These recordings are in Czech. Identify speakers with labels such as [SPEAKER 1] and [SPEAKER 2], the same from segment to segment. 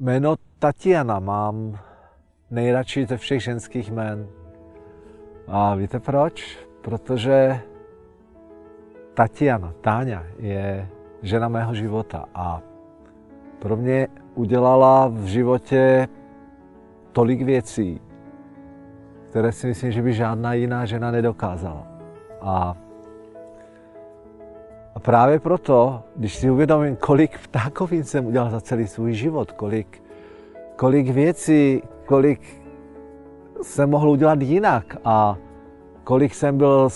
[SPEAKER 1] Jméno Tatiana mám nejradši ze všech ženských jmén. A víte proč? Protože Tatiana, Táňa, je žena mého života a pro mě udělala v životě tolik věcí, které si myslím, že by žádná jiná žena nedokázala. A, a právě proto, když si uvědomím, kolik ptákovin jsem udělal za celý svůj život, kolik, kolik věcí, kolik jsem mohl udělat jinak a kolik jsem byl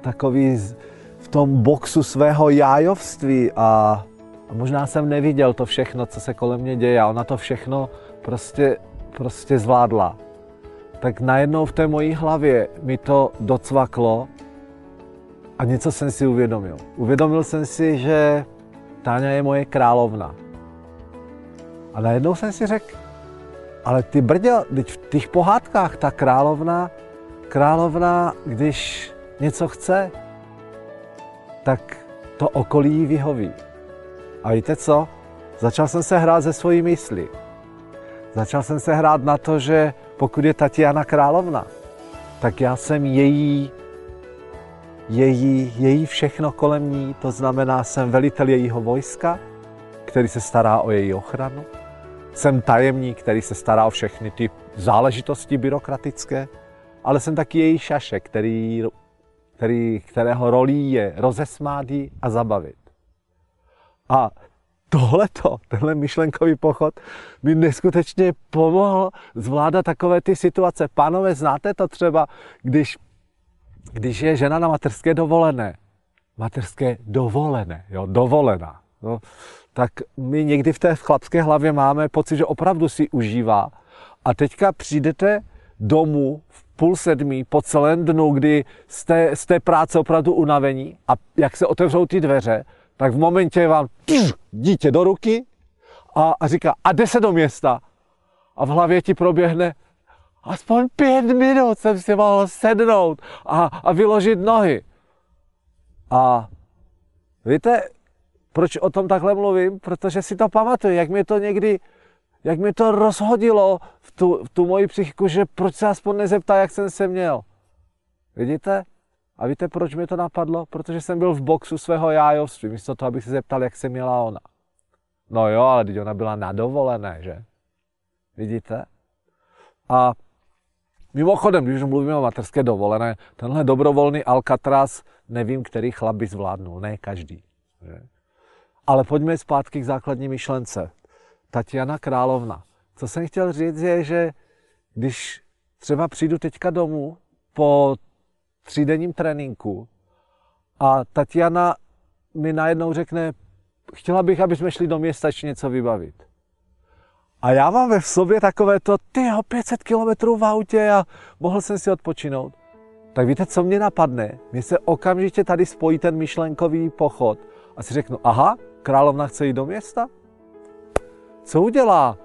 [SPEAKER 1] takový v tom boxu svého jájovství a, a možná jsem neviděl to všechno, co se kolem mě děje a ona to všechno prostě, prostě zvládla. Tak najednou v té mojí hlavě mi to docvaklo a něco jsem si uvědomil. Uvědomil jsem si, že Táňa je moje královna. A najednou jsem si řekl, ale ty brděl, teď v těch pohádkách ta královna, královna, když něco chce, tak to okolí jí vyhoví. A víte co? Začal jsem se hrát ze svojí mysli. Začal jsem se hrát na to, že pokud je Tatiana královna, tak já jsem její, její, její všechno kolem ní, to znamená, jsem velitel jejího vojska, který se stará o její ochranu, jsem tajemník, který se stará o všechny ty záležitosti byrokratické, ale jsem taky její šaše, který, který, kterého rolí je rozesmát a zabavit. A tohleto, tenhle myšlenkový pochod mi neskutečně pomohl zvládat takové ty situace. Pánové, znáte to třeba, když, když je žena na materské dovolené. Materské dovolené, jo, dovolená. No, tak my někdy v té chlapské hlavě máme pocit, že opravdu si užívá. A teďka přijdete domů v půl sedmí po celém dnu, kdy jste z té práce opravdu unavení a jak se otevřou ty dveře, tak v momentě vám tš, dítě do ruky a, a říká, a jde se do města. A v hlavě ti proběhne, aspoň pět minut jsem si mohl sednout a, a vyložit nohy. A víte, proč o tom takhle mluvím? Protože si to pamatuju, jak mě to někdy, jak mě to rozhodilo v tu, v tu moji psychiku, že proč se aspoň nezeptá, jak jsem se měl. Vidíte? A víte, proč mi to napadlo? Protože jsem byl v boxu svého jájovství, místo toho, abych se zeptal, jak se měla ona. No jo, ale teď ona byla na dovolené, že? Vidíte? A mimochodem, když mluvíme o materské dovolené, tenhle dobrovolný Alcatraz, nevím, který chlap by zvládnul, ne každý. Že? Ale pojďme zpátky k základní myšlence. Tatiana Královna. Co jsem chtěl říct je, že když třeba přijdu teďka domů po třídenním tréninku a Tatiana mi najednou řekne, chtěla bych, aby jsme šli do města ještě něco vybavit. A já mám ve sobě takové to, ty 500 kilometrů v autě a mohl jsem si odpočinout. Tak víte, co mě napadne? Mně se okamžitě tady spojí ten myšlenkový pochod a si řeknu, aha, královna chce jít do města? Co udělá?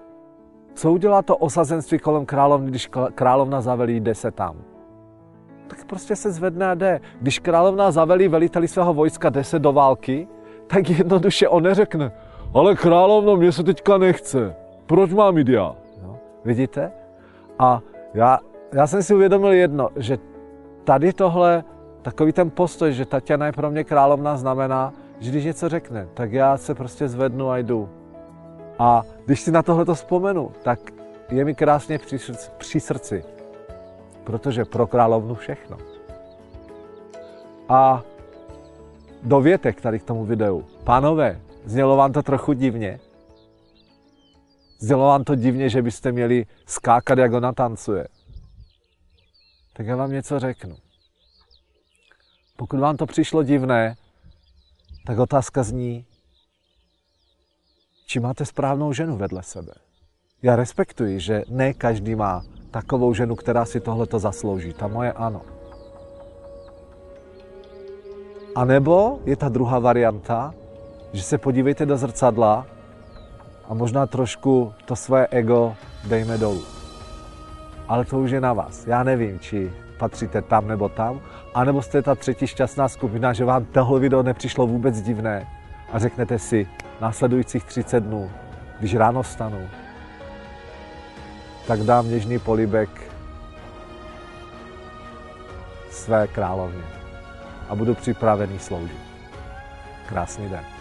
[SPEAKER 1] Co udělá to osazenství kolem královny, když královna zavelí, jde se tam? Tak prostě se zvedne a jde. Když královna zavelí veliteli svého vojska, jde se do války, tak jednoduše on neřekne, ale královno, mě se teďka nechce. Proč mám jít já? No, vidíte? A já, já jsem si uvědomil jedno, že tady tohle, takový ten postoj, že Tatiana je pro mě královna, znamená, že když něco řekne, tak já se prostě zvednu a jdu. A když si na tohle to vzpomenu, tak je mi krásně při, při srdci, protože pro královnu všechno. A dovětek tady k tomu videu. Pánové, znělo vám to trochu divně? Znělo vám to divně, že byste měli skákat, jak ona tancuje? Tak já vám něco řeknu. Pokud vám to přišlo divné, tak otázka zní, či máte správnou ženu vedle sebe. Já respektuji, že ne každý má takovou ženu, která si tohleto zaslouží. Ta moje ano. A nebo je ta druhá varianta, že se podívejte do zrcadla a možná trošku to své ego dejme dolů. Ale to už je na vás. Já nevím, či patříte tam nebo tam, anebo jste ta třetí šťastná skupina, že vám tohle video nepřišlo vůbec divné a řeknete si následujících 30 dnů, když ráno vstanu, tak dám něžný polibek své královně a budu připravený sloužit. Krásný den.